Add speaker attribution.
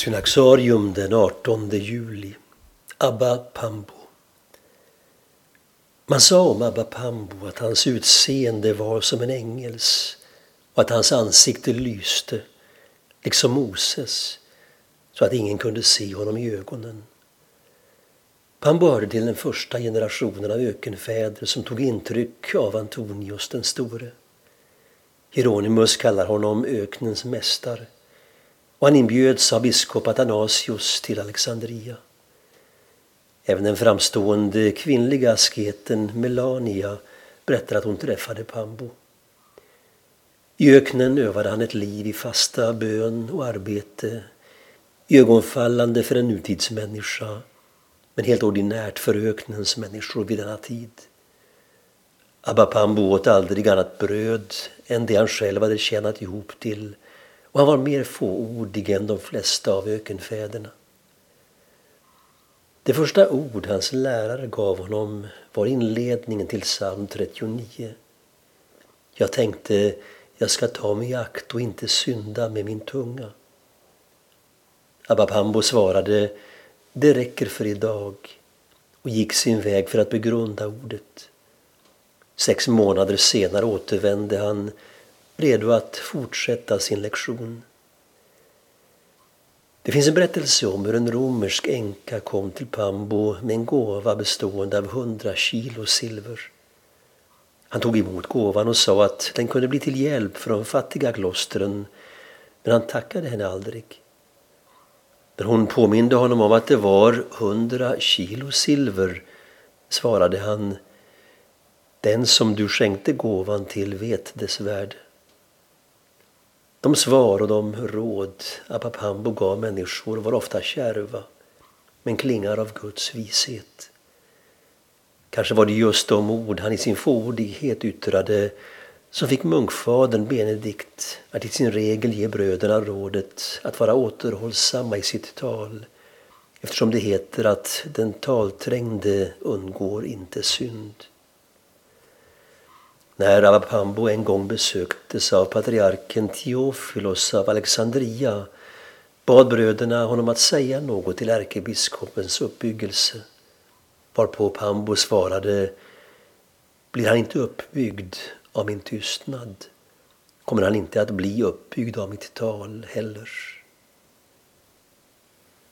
Speaker 1: Synaxarium den 18 juli. Abba Pambo. Man sa om Abba Pambo att hans utseende var som en ängels och att hans ansikte lyste, liksom Moses, så att ingen kunde se honom i ögonen. Pambo hörde till den första generationen av ökenfäder som tog intryck av Antonius den store. Hieronymus kallar honom öknens mästare och han inbjöds av biskop Athanasius till Alexandria. Även den framstående kvinnliga asketen Melania berättar att hon träffade Pambo. I öknen övade han ett liv i fasta bön och arbete, ögonfallande för en nutidsmänniska, men helt ordinärt för öknens människor vid denna tid. Abba Pambo åt aldrig annat bröd än det han själv hade tjänat ihop till och han var mer fåordig än de flesta av ökenfäderna. Det första ord hans lärare gav honom var inledningen till psalm 39. Jag tänkte, jag ska ta mig i akt och inte synda med min tunga. Abba Pambo svarade, det räcker för idag och gick sin väg för att begrunda ordet. Sex månader senare återvände han redo att fortsätta sin lektion. Det finns en berättelse om hur en romersk änka kom till Pambo med en gåva bestående av hundra kilo silver. Han tog emot gåvan och sa att den kunde bli till hjälp för de fattiga klostren men han tackade henne aldrig. När hon påminde honom om att det var hundra kilo silver svarade han Den som du skänkte gåvan till vet dess värde. De svar och de råd Apapambo gav människor var ofta kärva men klingar av Guds vishet. Kanske var det just de ord han i sin fåordighet yttrade som fick munkfadern Benedikt att i sin regel ge bröderna rådet att vara återhållsamma i sitt tal eftersom det heter att den talträngde undgår inte synd. När Avapambo en gång besöktes av patriarken Teofilos av Alexandria bad bröderna honom att säga något till ärkebiskopens uppbyggelse. Varpå Pambo svarade Blir han inte uppbyggd av min tystnad kommer han inte att bli uppbyggd av mitt tal heller.